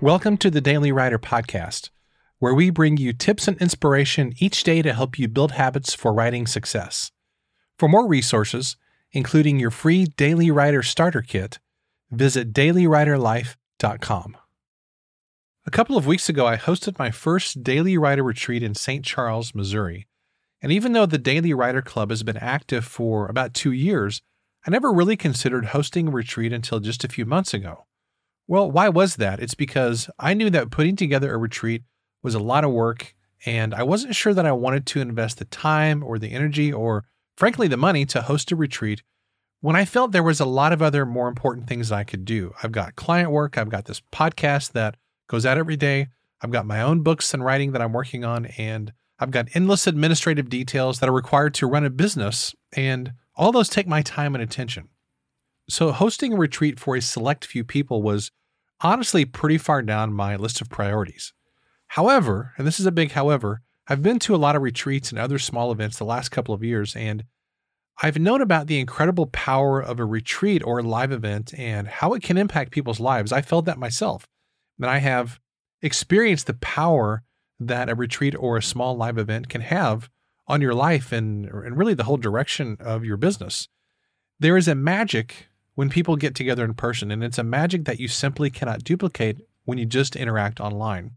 Welcome to the Daily Writer Podcast, where we bring you tips and inspiration each day to help you build habits for writing success. For more resources, including your free Daily Writer Starter Kit, visit dailywriterlife.com. A couple of weeks ago, I hosted my first Daily Writer retreat in St. Charles, Missouri. And even though the Daily Writer Club has been active for about two years, I never really considered hosting a retreat until just a few months ago. Well, why was that? It's because I knew that putting together a retreat was a lot of work, and I wasn't sure that I wanted to invest the time or the energy or, frankly, the money to host a retreat when I felt there was a lot of other more important things I could do. I've got client work, I've got this podcast that goes out every day, I've got my own books and writing that I'm working on, and I've got endless administrative details that are required to run a business, and all those take my time and attention. So, hosting a retreat for a select few people was honestly pretty far down my list of priorities. However, and this is a big however, I've been to a lot of retreats and other small events the last couple of years, and I've known about the incredible power of a retreat or a live event and how it can impact people's lives. I felt that myself. And I have experienced the power that a retreat or a small live event can have on your life and, and really the whole direction of your business. There is a magic when people get together in person, and it's a magic that you simply cannot duplicate when you just interact online.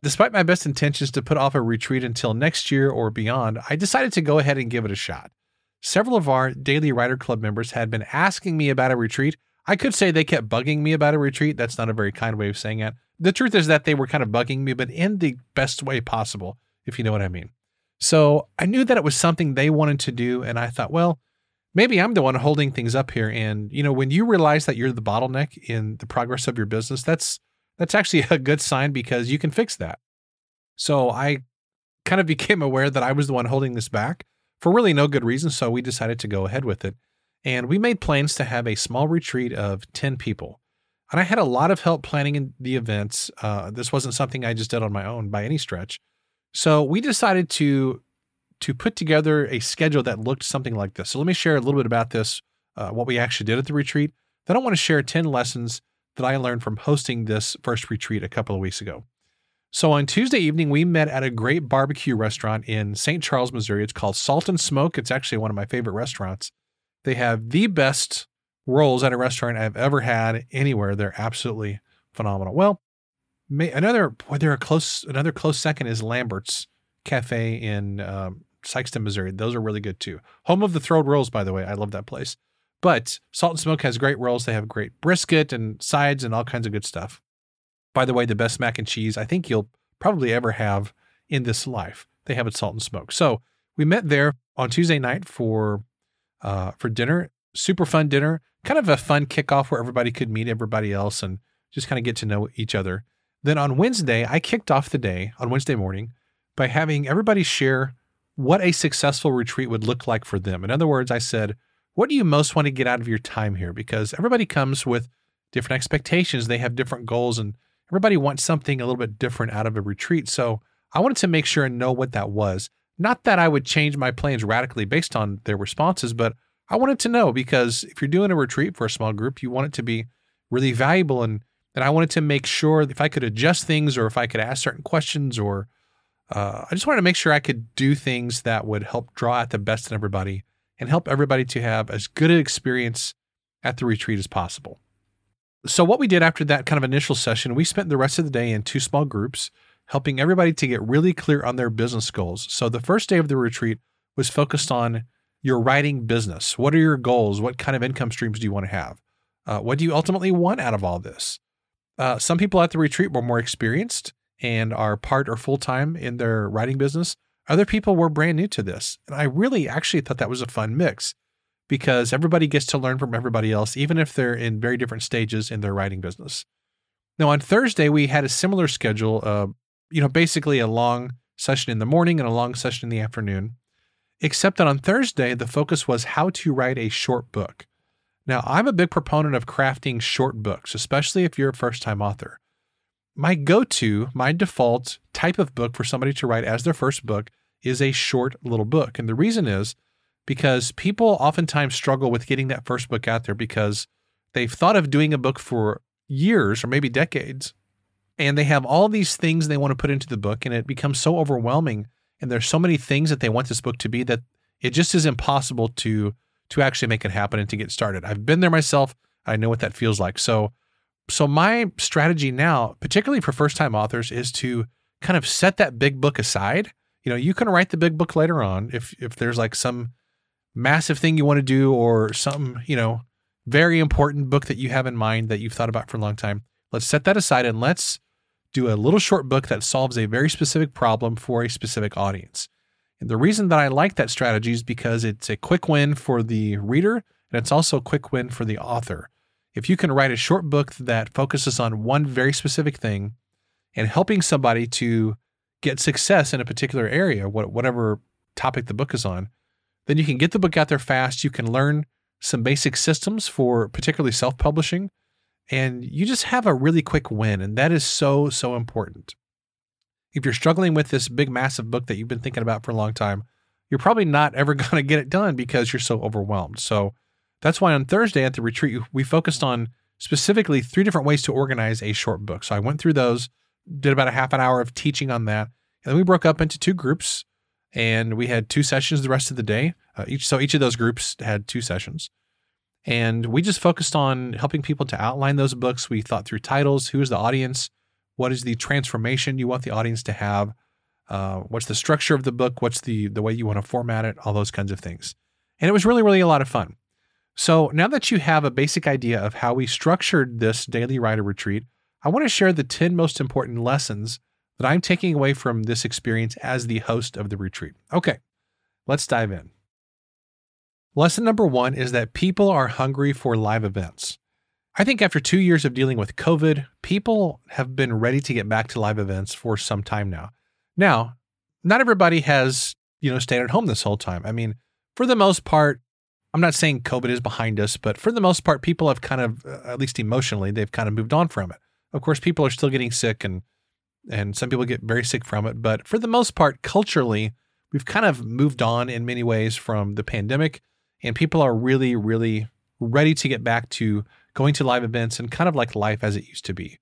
Despite my best intentions to put off a retreat until next year or beyond, I decided to go ahead and give it a shot. Several of our Daily Writer Club members had been asking me about a retreat. I could say they kept bugging me about a retreat. That's not a very kind way of saying it. The truth is that they were kind of bugging me, but in the best way possible, if you know what I mean. So I knew that it was something they wanted to do, and I thought, well, maybe I'm the one holding things up here. And you know, when you realize that you're the bottleneck in the progress of your business, that's that's actually a good sign because you can fix that. So I kind of became aware that I was the one holding this back for really no good reason. So we decided to go ahead with it. And we made plans to have a small retreat of 10 people. And I had a lot of help planning the events. Uh, this wasn't something I just did on my own by any stretch. So we decided to to put together a schedule that looked something like this. So let me share a little bit about this, uh, what we actually did at the retreat. Then I want to share 10 lessons that I learned from hosting this first retreat a couple of weeks ago. So on Tuesday evening, we met at a great barbecue restaurant in St. Charles, Missouri. It's called Salt and Smoke. It's actually one of my favorite restaurants. They have the best rolls at a restaurant I've ever had anywhere. They're absolutely phenomenal. Well, another boy, they're a close another close second is Lambert's Cafe in um, Sikeston, Missouri. Those are really good too. Home of the Throwed Rolls, by the way. I love that place. But Salt and Smoke has great rolls. They have great brisket and sides and all kinds of good stuff. By the way, the best mac and cheese I think you'll probably ever have in this life. They have at Salt and Smoke. So we met there on Tuesday night for uh, for dinner. Super fun dinner. Kind of a fun kickoff where everybody could meet everybody else and just kind of get to know each other. Then on Wednesday, I kicked off the day on Wednesday morning by having everybody share what a successful retreat would look like for them. In other words, I said, what do you most want to get out of your time here? Because everybody comes with different expectations, they have different goals, and everybody wants something a little bit different out of a retreat. So I wanted to make sure and know what that was. Not that I would change my plans radically based on their responses, but I wanted to know because if you're doing a retreat for a small group, you want it to be really valuable. And, and I wanted to make sure if I could adjust things or if I could ask certain questions or uh, I just wanted to make sure I could do things that would help draw out the best in everybody and help everybody to have as good an experience at the retreat as possible. So, what we did after that kind of initial session, we spent the rest of the day in two small groups, helping everybody to get really clear on their business goals. So, the first day of the retreat was focused on your writing business. What are your goals? What kind of income streams do you want to have? Uh, what do you ultimately want out of all this? Uh, some people at the retreat were more experienced and are part or full time in their writing business. Other people were brand new to this. And I really actually thought that was a fun mix because everybody gets to learn from everybody else, even if they're in very different stages in their writing business. Now, on Thursday, we had a similar schedule, uh, you know, basically a long session in the morning and a long session in the afternoon, except that on Thursday, the focus was how to write a short book. Now, I'm a big proponent of crafting short books, especially if you're a first time author my go to, my default type of book for somebody to write as their first book is a short little book. And the reason is because people oftentimes struggle with getting that first book out there because they've thought of doing a book for years or maybe decades. and they have all these things they want to put into the book, and it becomes so overwhelming. And there's so many things that they want this book to be that it just is impossible to to actually make it happen and to get started. I've been there myself. I know what that feels like. So so my strategy now, particularly for first time authors, is to kind of set that big book aside. You know, you can write the big book later on if if there's like some massive thing you want to do or some, you know, very important book that you have in mind that you've thought about for a long time. Let's set that aside and let's do a little short book that solves a very specific problem for a specific audience. And the reason that I like that strategy is because it's a quick win for the reader and it's also a quick win for the author. If you can write a short book that focuses on one very specific thing and helping somebody to get success in a particular area, whatever topic the book is on, then you can get the book out there fast. You can learn some basic systems for particularly self publishing, and you just have a really quick win. And that is so, so important. If you're struggling with this big, massive book that you've been thinking about for a long time, you're probably not ever going to get it done because you're so overwhelmed. So that's why on Thursday at the retreat, we focused on specifically three different ways to organize a short book. So I went through those, did about a half an hour of teaching on that. And then we broke up into two groups and we had two sessions the rest of the day. Uh, each so each of those groups had two sessions, and we just focused on helping people to outline those books. We thought through titles, who is the audience, what is the transformation you want the audience to have, uh, what's the structure of the book, what's the the way you want to format it, all those kinds of things, and it was really really a lot of fun. So now that you have a basic idea of how we structured this daily writer retreat, I want to share the 10 most important lessons that I'm taking away from this experience as the host of the retreat. Okay, let's dive in. Lesson number one is that people are hungry for live events. I think after two years of dealing with COVID, people have been ready to get back to live events for some time now. Now, not everybody has, you know, stayed at home this whole time. I mean, for the most part, I'm not saying COVID is behind us, but for the most part, people have kind of, uh, at least emotionally, they've kind of moved on from it. Of course, people are still getting sick and and some people get very sick from it. But for the most part, culturally, we've kind of moved on in many ways from the pandemic, and people are really, really ready to get back to going to live events and kind of like life as it used to be.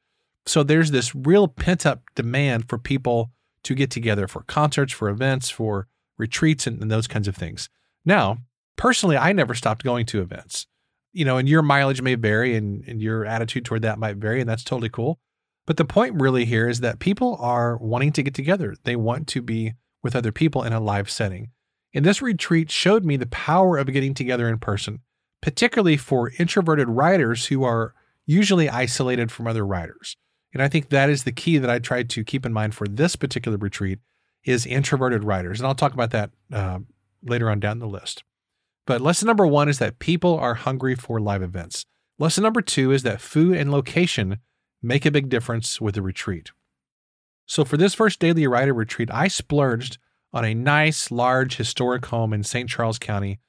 So there's this real pent up demand for people to get together for concerts, for events, for retreats, and, and those kinds of things. Now, personally, I never stopped going to events. You know, and your mileage may vary and, and your attitude toward that might vary, and that's totally cool. But the point really here is that people are wanting to get together. They want to be with other people in a live setting. And this retreat showed me the power of getting together in person, particularly for introverted writers who are usually isolated from other writers. And I think that is the key that I tried to keep in mind for this particular retreat is introverted writers. And I'll talk about that uh, later on down the list. But lesson number one is that people are hungry for live events. Lesson number two is that food and location make a big difference with a retreat. So for this first daily writer retreat, I splurged on a nice, large, historic home in St. Charles County.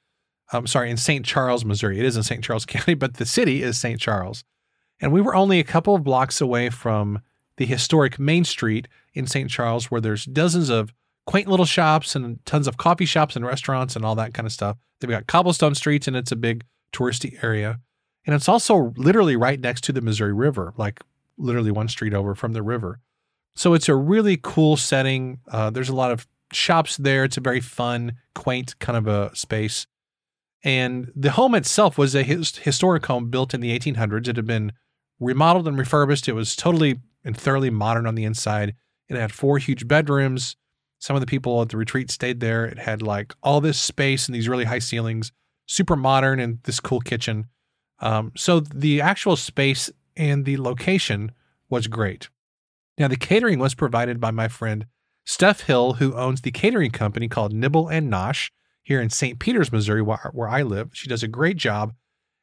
I'm sorry, in St. Charles, Missouri. It is in St. Charles County, but the city is St. Charles. And we were only a couple of blocks away from the historic Main Street in St. Charles, where there's dozens of quaint little shops and tons of coffee shops and restaurants and all that kind of stuff. They've got cobblestone streets and it's a big touristy area. And it's also literally right next to the Missouri River, like literally one street over from the river. So it's a really cool setting. Uh, there's a lot of shops there. It's a very fun, quaint kind of a space. And the home itself was a his, historic home built in the 1800s. It had been remodeled and refurbished. It was totally and thoroughly modern on the inside. It had four huge bedrooms. Some of the people at the retreat stayed there. It had like all this space and these really high ceilings, super modern, and this cool kitchen. Um, so the actual space and the location was great. Now, the catering was provided by my friend Steph Hill, who owns the catering company called Nibble and Nosh here in St. Peters, Missouri, where, where I live. She does a great job.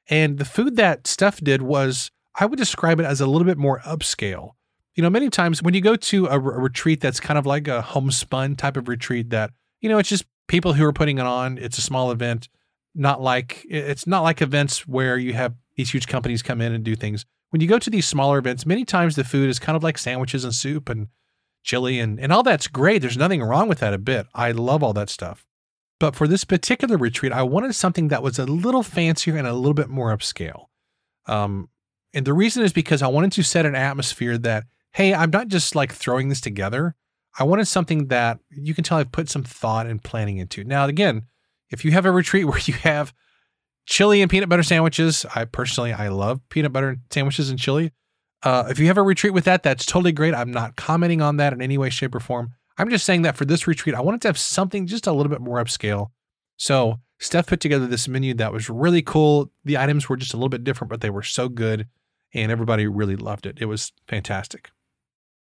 And the food that Steph did was, I would describe it as a little bit more upscale. You know, many times when you go to a, a retreat that's kind of like a homespun type of retreat that, you know, it's just people who are putting it on, it's a small event, not like, it's not like events where you have these huge companies come in and do things when you go to these smaller events, many times the food is kind of like sandwiches and soup and chili and, and all that's great. There's nothing wrong with that a bit. I love all that stuff. But for this particular retreat, I wanted something that was a little fancier and a little bit more upscale. Um, and the reason is because I wanted to set an atmosphere that hey, I'm not just like throwing this together. I wanted something that you can tell I've put some thought and planning into. Now, again, if you have a retreat where you have chili and peanut butter sandwiches, I personally I love peanut butter sandwiches and chili. Uh, if you have a retreat with that, that's totally great. I'm not commenting on that in any way, shape, or form. I'm just saying that for this retreat, I wanted to have something just a little bit more upscale. So Steph put together this menu that was really cool. The items were just a little bit different, but they were so good, and everybody really loved it. It was fantastic.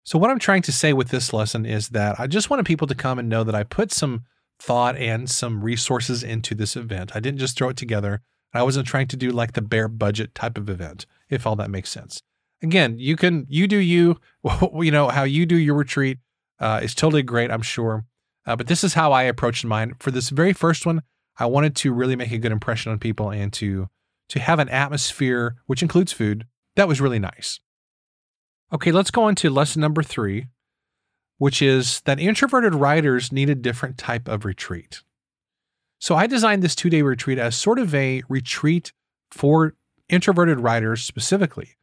So, what I'm trying to say with this lesson is that I just wanted people to come and know that I put some thought and some resources into this event. I didn't just throw it together. I wasn't trying to do like the bare budget type of event, if all that makes sense. Again, you can, you do you, you know, how you do your retreat uh, is totally great, I'm sure. Uh, but this is how I approached mine. For this very first one, I wanted to really make a good impression on people and to to have an atmosphere, which includes food, that was really nice. Okay, let's go on to lesson number three, which is that introverted writers need a different type of retreat. So I designed this two day retreat as sort of a retreat for introverted writers specifically.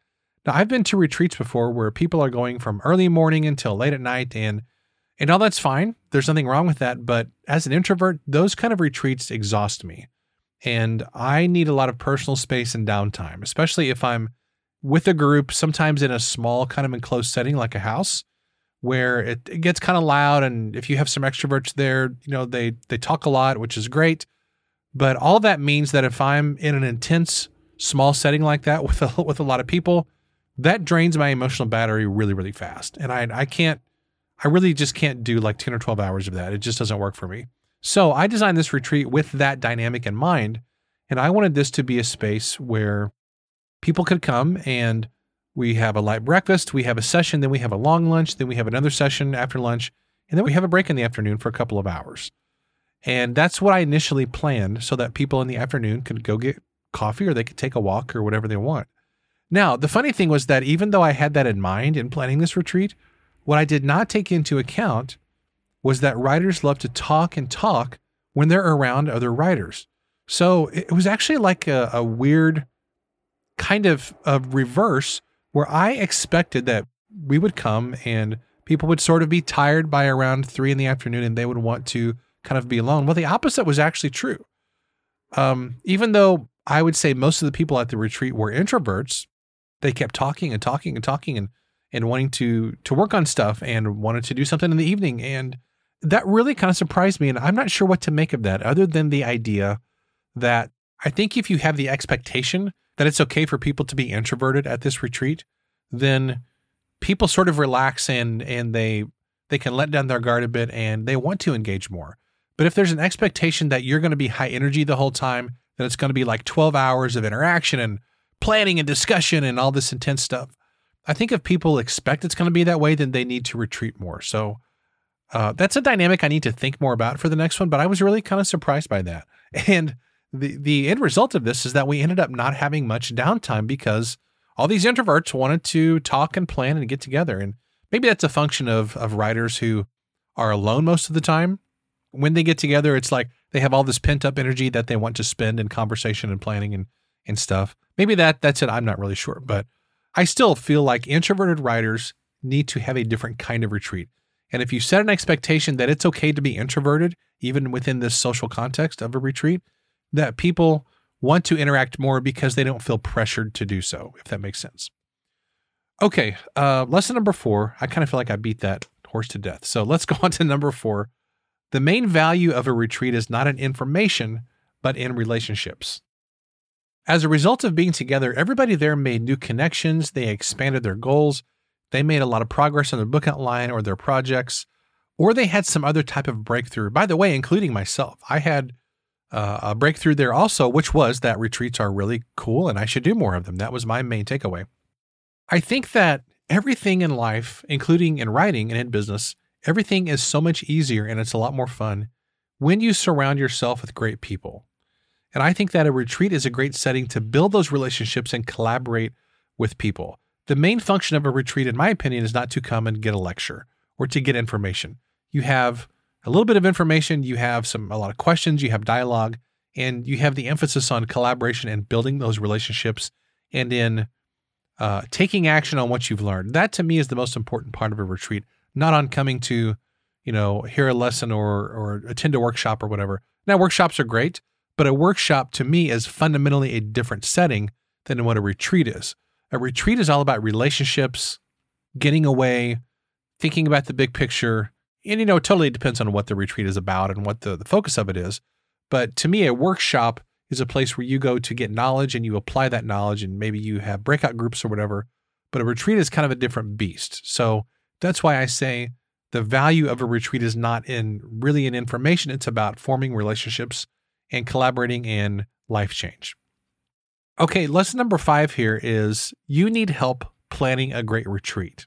Now, I've been to retreats before where people are going from early morning until late at night, and and all that's fine. There's nothing wrong with that. But as an introvert, those kind of retreats exhaust me. And I need a lot of personal space and downtime, especially if I'm with a group, sometimes in a small, kind of enclosed setting like a house, where it, it gets kind of loud. And if you have some extroverts there, you know, they they talk a lot, which is great. But all that means that if I'm in an intense small setting like that with a, with a lot of people, that drains my emotional battery really, really fast. And I I can't I really just can't do like 10 or 12 hours of that. It just doesn't work for me. So I designed this retreat with that dynamic in mind. And I wanted this to be a space where people could come and we have a light breakfast, we have a session, then we have a long lunch, then we have another session after lunch, and then we have a break in the afternoon for a couple of hours. And that's what I initially planned so that people in the afternoon could go get coffee or they could take a walk or whatever they want. Now, the funny thing was that even though I had that in mind in planning this retreat, what I did not take into account was that writers love to talk and talk when they're around other writers. So it was actually like a, a weird kind of a reverse where I expected that we would come and people would sort of be tired by around three in the afternoon and they would want to kind of be alone. Well, the opposite was actually true. Um, even though I would say most of the people at the retreat were introverts, they kept talking and talking and talking and and wanting to to work on stuff and wanted to do something in the evening and that really kind of surprised me and I'm not sure what to make of that other than the idea that I think if you have the expectation that it's okay for people to be introverted at this retreat, then people sort of relax and and they they can let down their guard a bit and they want to engage more. But if there's an expectation that you're going to be high energy the whole time, that it's going to be like 12 hours of interaction and planning and discussion and all this intense stuff, I think if people expect it's going to be that way, then they need to retreat more. So uh, that's a dynamic I need to think more about for the next one. But I was really kind of surprised by that. And the the end result of this is that we ended up not having much downtime because all these introverts wanted to talk and plan and get together. And maybe that's a function of of writers who are alone most of the time. When they get together, it's like they have all this pent up energy that they want to spend in conversation and planning and and stuff. Maybe that that's it. I'm not really sure, but I still feel like introverted writers need to have a different kind of retreat. And if you set an expectation that it's okay to be introverted, even within this social context of a retreat, that people want to interact more because they don't feel pressured to do so, if that makes sense. Okay, uh, lesson number four. I kind of feel like I beat that horse to death. So let's go on to number four. The main value of a retreat is not in information, but in relationships. As a result of being together, everybody there made new connections, they expanded their goals, they made a lot of progress on their book outline or their projects, or they had some other type of breakthrough. By the way, including myself, I had uh, a breakthrough there also, which was that retreats are really cool and I should do more of them. That was my main takeaway. I think that everything in life, including in writing and in business, everything is so much easier and it's a lot more fun when you surround yourself with great people. And I think that a retreat is a great setting to build those relationships and collaborate with people. The main function of a retreat, in my opinion, is not to come and get a lecture or to get information. You have a little bit of information, you have some a lot of questions, you have dialogue, and you have the emphasis on collaboration and building those relationships and in uh, taking action on what you've learned. That to me is the most important part of a retreat, not on coming to, you know, hear a lesson or or attend a workshop or whatever. Now workshops are great, but a workshop to me is fundamentally a different setting than what a retreat is. A retreat is all about relationships, getting away, thinking about the big picture. And, you know, it totally depends on what the retreat is about and what the, the focus of it is. But to me, a workshop is a place where you go to get knowledge and you apply that knowledge, and maybe you have breakout groups or whatever. But a retreat is kind of a different beast. So that's why I say the value of a retreat is not in really in information, it's about forming relationships and collaborating in life change. Okay, lesson number five here is you need help planning a great retreat.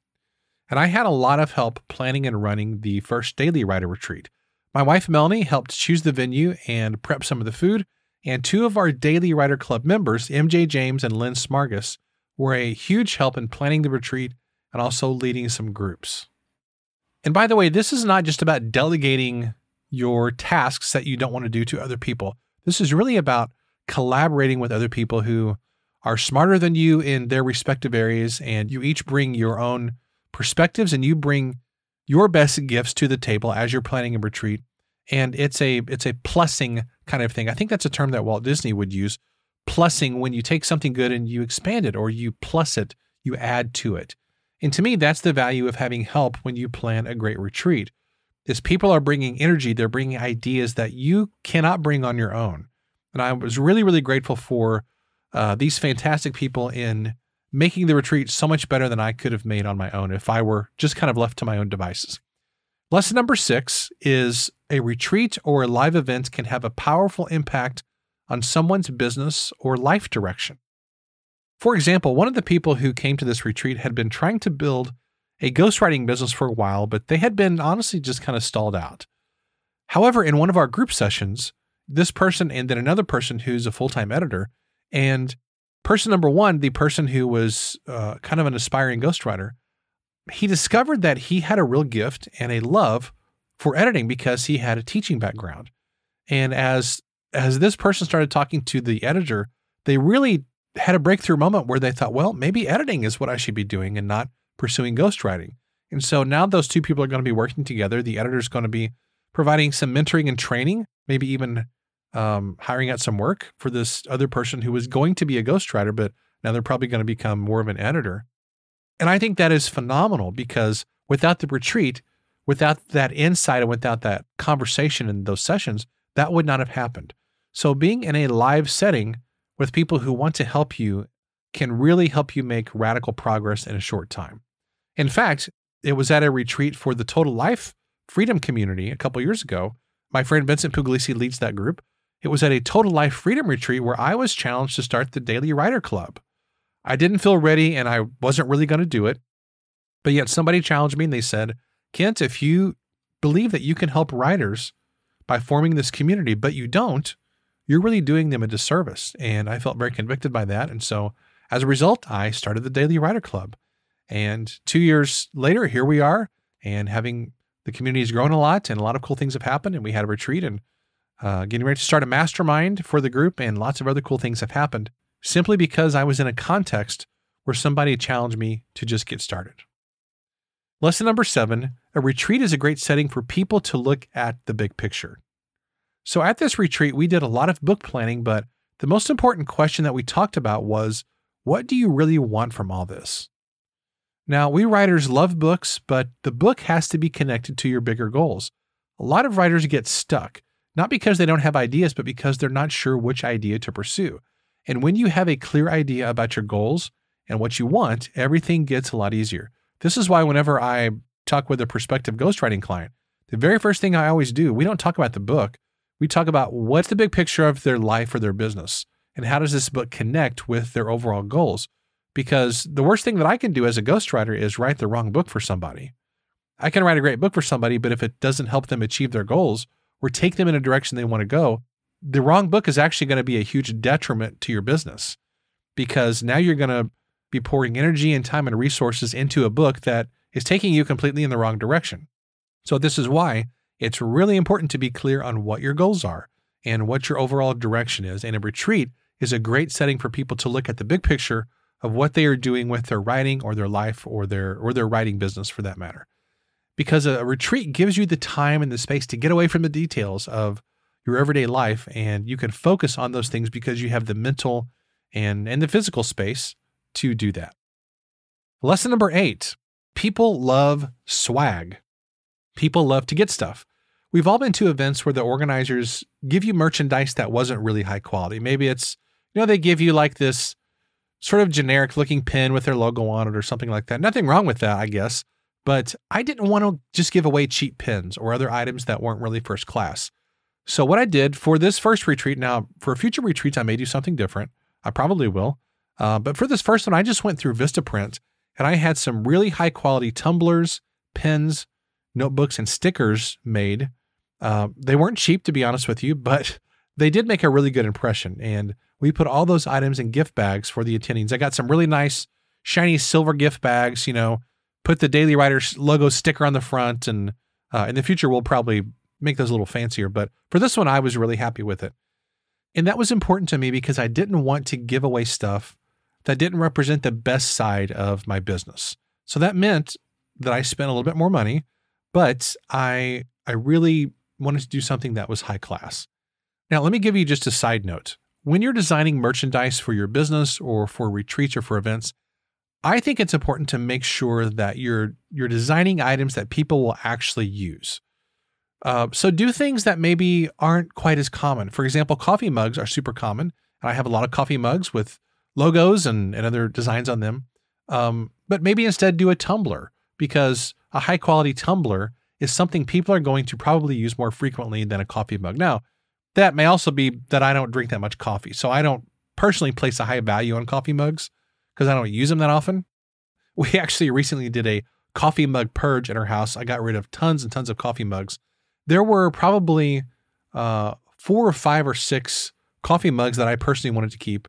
And I had a lot of help planning and running the first daily writer retreat. My wife Melanie helped choose the venue and prep some of the food, and two of our Daily Writer Club members, MJ James and Lynn Smargus, were a huge help in planning the retreat and also leading some groups. And by the way, this is not just about delegating your tasks that you don't want to do to other people. This is really about collaborating with other people who are smarter than you in their respective areas, and you each bring your own perspectives and you bring your best gifts to the table as you're planning a retreat. And it's a it's a plussing kind of thing. I think that's a term that Walt Disney would use. Plussing when you take something good and you expand it or you plus it, you add to it. And to me, that's the value of having help when you plan a great retreat. Is people are bringing energy, they're bringing ideas that you cannot bring on your own. And I was really, really grateful for uh, these fantastic people in making the retreat so much better than I could have made on my own if I were just kind of left to my own devices. Lesson number six is a retreat or a live event can have a powerful impact on someone's business or life direction. For example, one of the people who came to this retreat had been trying to build a ghostwriting business for a while, but they had been honestly just kind of stalled out. However, in one of our group sessions, this person and then another person who's a full time editor, and person number one, the person who was uh, kind of an aspiring ghostwriter, he discovered that he had a real gift and a love for editing because he had a teaching background. And as as this person started talking to the editor, they really had a breakthrough moment where they thought, well, maybe editing is what I should be doing and not pursuing ghostwriting. And so now those two people are going to be working together. The editor is going to be providing some mentoring and training, maybe even um, hiring out some work for this other person who was going to be a ghostwriter, but now they're probably going to become more of an editor. And I think that is phenomenal because without the retreat, without that insight and without that conversation in those sessions, that would not have happened. So being in a live setting with people who want to help you can really help you make radical progress in a short time. In fact, it was at a retreat for the Total Life Freedom community a couple years ago. My friend Vincent Pugliese leads that group. It was at a Total Life Freedom retreat where I was challenged to start the Daily Writer Club. I didn't feel ready and I wasn't really going to do it. But yet somebody challenged me and they said, Kent, if you believe that you can help writers by forming this community, but you don't, you're really doing them a disservice. And I felt very convicted by that. And so as a result, I started the Daily Writer Club. And two years later, here we are, and having the community has grown a lot, and a lot of cool things have happened. And we had a retreat and uh, getting ready to start a mastermind for the group, and lots of other cool things have happened simply because I was in a context where somebody challenged me to just get started. Lesson number seven a retreat is a great setting for people to look at the big picture. So, at this retreat, we did a lot of book planning, but the most important question that we talked about was what do you really want from all this? Now, we writers love books, but the book has to be connected to your bigger goals. A lot of writers get stuck, not because they don't have ideas, but because they're not sure which idea to pursue. And when you have a clear idea about your goals and what you want, everything gets a lot easier. This is why whenever I talk with a prospective ghostwriting client, the very first thing I always do, we don't talk about the book. We talk about what's the big picture of their life or their business and how does this book connect with their overall goals? Because the worst thing that I can do as a ghostwriter is write the wrong book for somebody. I can write a great book for somebody, but if it doesn't help them achieve their goals or take them in a direction they want to go, the wrong book is actually going to be a huge detriment to your business because now you're going to be pouring energy and time and resources into a book that is taking you completely in the wrong direction. So, this is why it's really important to be clear on what your goals are and what your overall direction is. And a retreat is a great setting for people to look at the big picture of what they are doing with their writing or their life or their or their writing business for that matter. Because a retreat gives you the time and the space to get away from the details of your everyday life and you can focus on those things because you have the mental and and the physical space to do that. Lesson number 8. People love swag. People love to get stuff. We've all been to events where the organizers give you merchandise that wasn't really high quality. Maybe it's, you know, they give you like this sort of generic looking pin with their logo on it or something like that. Nothing wrong with that, I guess. But I didn't want to just give away cheap pins or other items that weren't really first class. So, what I did for this first retreat, now for future retreats, I may do something different. I probably will. Uh, but for this first one, I just went through Vistaprint and I had some really high quality tumblers, pens, notebooks, and stickers made. Uh, they weren't cheap, to be honest with you, but they did make a really good impression. And we put all those items in gift bags for the attendees. I got some really nice, shiny silver gift bags, you know, put the Daily Writers logo sticker on the front. And uh, in the future, we'll probably make those a little fancier. But for this one, I was really happy with it. And that was important to me because I didn't want to give away stuff that didn't represent the best side of my business. So that meant that I spent a little bit more money, but I I really wanted to do something that was high class. Now, let me give you just a side note. When you're designing merchandise for your business or for retreats or for events, I think it's important to make sure that you're you're designing items that people will actually use. Uh, so do things that maybe aren't quite as common. For example, coffee mugs are super common, and I have a lot of coffee mugs with logos and, and other designs on them. Um, but maybe instead do a tumbler because a high quality tumbler is something people are going to probably use more frequently than a coffee mug. Now, that may also be that I don't drink that much coffee. So I don't personally place a high value on coffee mugs because I don't use them that often. We actually recently did a coffee mug purge at our house. I got rid of tons and tons of coffee mugs. There were probably uh, four or five or six coffee mugs that I personally wanted to keep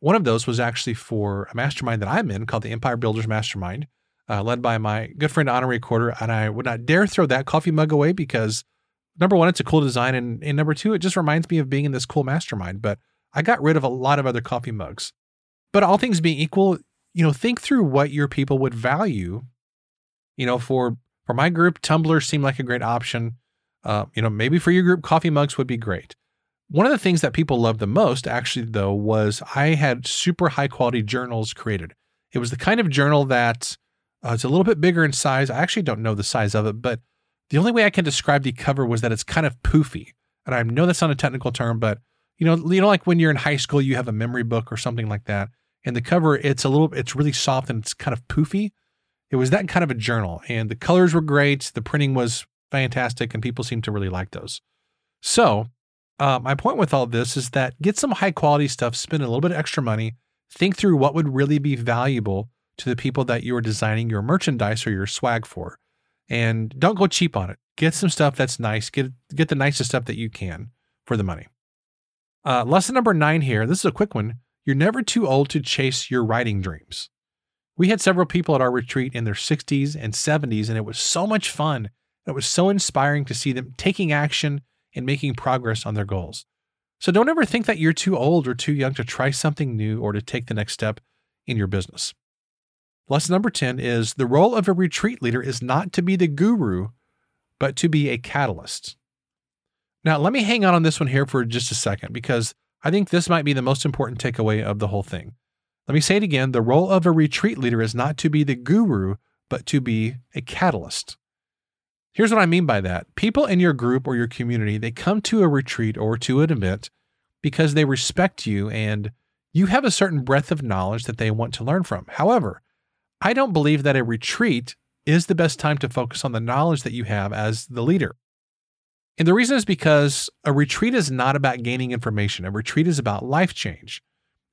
one of those was actually for a mastermind that I'm in called the Empire Builders Mastermind, uh, led by my good friend Honorée Corder. And I would not dare throw that coffee mug away because number one, it's a cool design. And, and number two, it just reminds me of being in this cool mastermind. But I got rid of a lot of other coffee mugs. But all things being equal, you know, think through what your people would value. You know, for for my group, tumblers seem like a great option. Uh, you know, maybe for your group, coffee mugs would be great. One of the things that people loved the most, actually, though, was I had super high quality journals created. It was the kind of journal that uh, it's a little bit bigger in size. I actually don't know the size of it, but the only way I can describe the cover was that it's kind of poofy. And I know that's not a technical term, but you know, you know, like when you're in high school, you have a memory book or something like that, and the cover it's a little, it's really soft and it's kind of poofy. It was that kind of a journal, and the colors were great, the printing was fantastic, and people seemed to really like those. So uh, my point with all this is that get some high quality stuff, spend a little bit of extra money, think through what would really be valuable to the people that you are designing your merchandise or your swag for. And don't go cheap on it. Get some stuff that's nice. Get get the nicest stuff that you can for the money. Uh, lesson number nine here. This is a quick one. You're never too old to chase your writing dreams. We had several people at our retreat in their 60s and 70s, and it was so much fun. It was so inspiring to see them taking action and making progress on their goals. So don't ever think that you're too old or too young to try something new or to take the next step in your business. Lesson number 10 is the role of a retreat leader is not to be the guru, but to be a catalyst. Now, let me hang on on this one here for just a second because I think this might be the most important takeaway of the whole thing. Let me say it again the role of a retreat leader is not to be the guru, but to be a catalyst. Here's what I mean by that. People in your group or your community, they come to a retreat or to an event because they respect you and you have a certain breadth of knowledge that they want to learn from. However, I don't believe that a retreat is the best time to focus on the knowledge that you have as the leader. And the reason is because a retreat is not about gaining information. A retreat is about life change.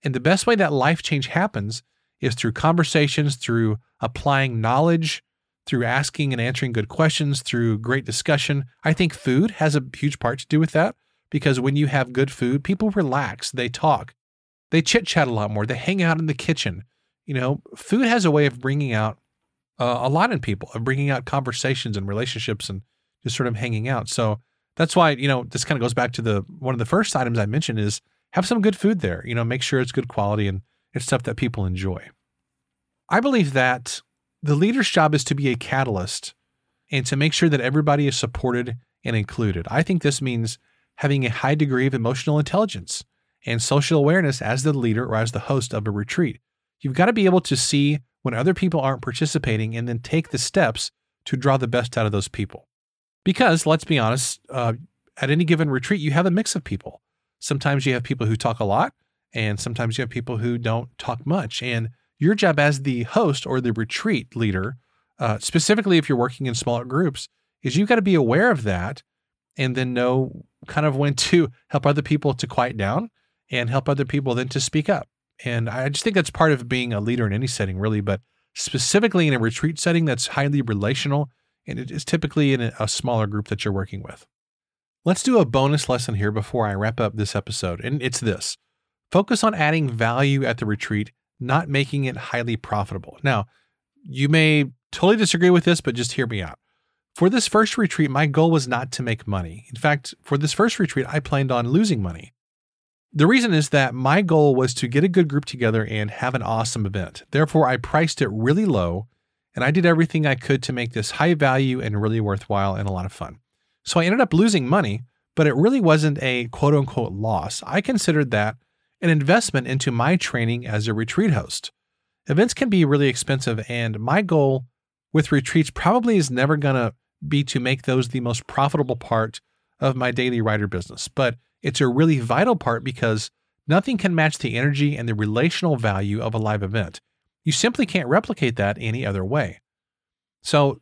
And the best way that life change happens is through conversations, through applying knowledge through asking and answering good questions, through great discussion. I think food has a huge part to do with that because when you have good food, people relax, they talk, they chit chat a lot more, they hang out in the kitchen. You know, food has a way of bringing out uh, a lot in people, of bringing out conversations and relationships and just sort of hanging out. So that's why, you know, this kind of goes back to the one of the first items I mentioned is have some good food there. You know, make sure it's good quality and it's stuff that people enjoy. I believe that the leader's job is to be a catalyst and to make sure that everybody is supported and included. I think this means having a high degree of emotional intelligence and social awareness as the leader or as the host of a retreat. You've got to be able to see when other people aren't participating and then take the steps to draw the best out of those people. Because let's be honest, uh, at any given retreat, you have a mix of people. Sometimes you have people who talk a lot, and sometimes you have people who don't talk much. And your job as the host or the retreat leader, uh, specifically if you're working in smaller groups, is you've got to be aware of that and then know kind of when to help other people to quiet down and help other people then to speak up. And I just think that's part of being a leader in any setting, really, but specifically in a retreat setting that's highly relational and it is typically in a smaller group that you're working with. Let's do a bonus lesson here before I wrap up this episode, and it's this focus on adding value at the retreat, not making it highly profitable. Now, you may totally disagree with this, but just hear me out. For this first retreat, my goal was not to make money. In fact, for this first retreat, I planned on losing money. The reason is that my goal was to get a good group together and have an awesome event. Therefore, I priced it really low and I did everything I could to make this high value and really worthwhile and a lot of fun. So I ended up losing money, but it really wasn't a quote unquote loss. I considered that an investment into my training as a retreat host. Events can be really expensive, and my goal with retreats probably is never going to be to make those the most profitable part of my daily writer business. But it's a really vital part because nothing can match the energy and the relational value of a live event. You simply can't replicate that any other way. So,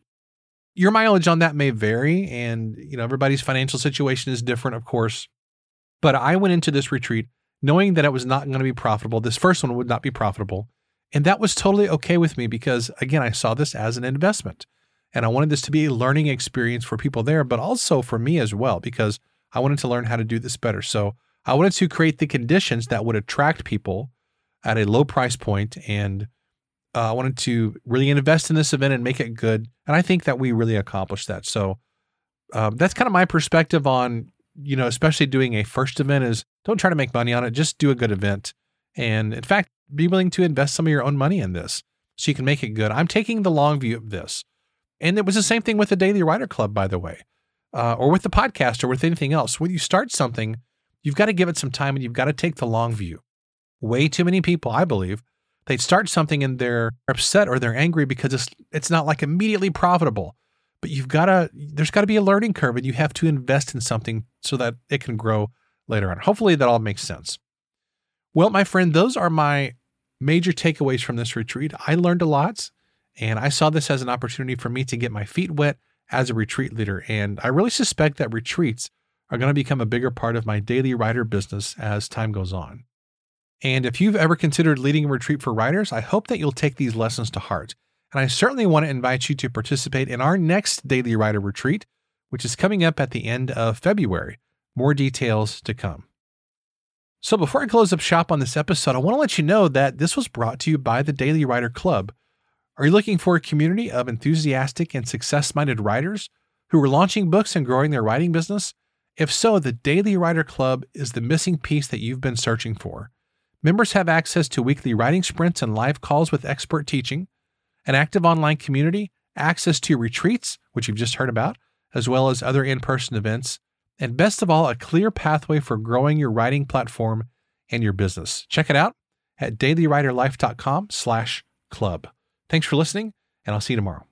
your mileage on that may vary, and you know everybody's financial situation is different, of course. But I went into this retreat knowing that it was not going to be profitable. This first one would not be profitable, and that was totally okay with me because again, I saw this as an investment, and I wanted this to be a learning experience for people there, but also for me as well because I wanted to learn how to do this better. So I wanted to create the conditions that would attract people at a low price point and uh, I wanted to really invest in this event and make it good. And I think that we really accomplished that. So um, that's kind of my perspective on, you know, especially doing a first event is don't try to make money on it. Just do a good event. And in fact, be willing to invest some of your own money in this so you can make it good. I'm taking the long view of this. And it was the same thing with the Daily Writer Club, by the way uh, or with the podcast or with anything else, when you start something, you've got to give it some time and you've got to take the long view. Way too many people, I believe, they start something and they're upset or they're angry because it's it's not like immediately profitable. But you've got to there's got to be a learning curve and you have to invest in something so that it can grow later on. Hopefully that all makes sense. Well, my friend, those are my major takeaways from this retreat. I learned a lot and I saw this as an opportunity for me to get my feet wet as a retreat leader. And I really suspect that retreats are going to become a bigger part of my daily writer business as time goes on. And if you've ever considered leading a retreat for writers, I hope that you'll take these lessons to heart. And I certainly want to invite you to participate in our next daily writer retreat, which is coming up at the end of February. More details to come. So before I close up shop on this episode, I want to let you know that this was brought to you by the Daily Writer Club are you looking for a community of enthusiastic and success minded writers who are launching books and growing their writing business? If so, the Daily Writer Club is the missing piece that you've been searching for. Members have access to weekly writing sprints and live calls with expert teaching, an active online community, access to retreats, which you've just heard about, as well as other in person events, and best of all, a clear pathway for growing your writing platform and your business. Check it out at dailywriterlife.com slash club. Thanks for listening, and I'll see you tomorrow.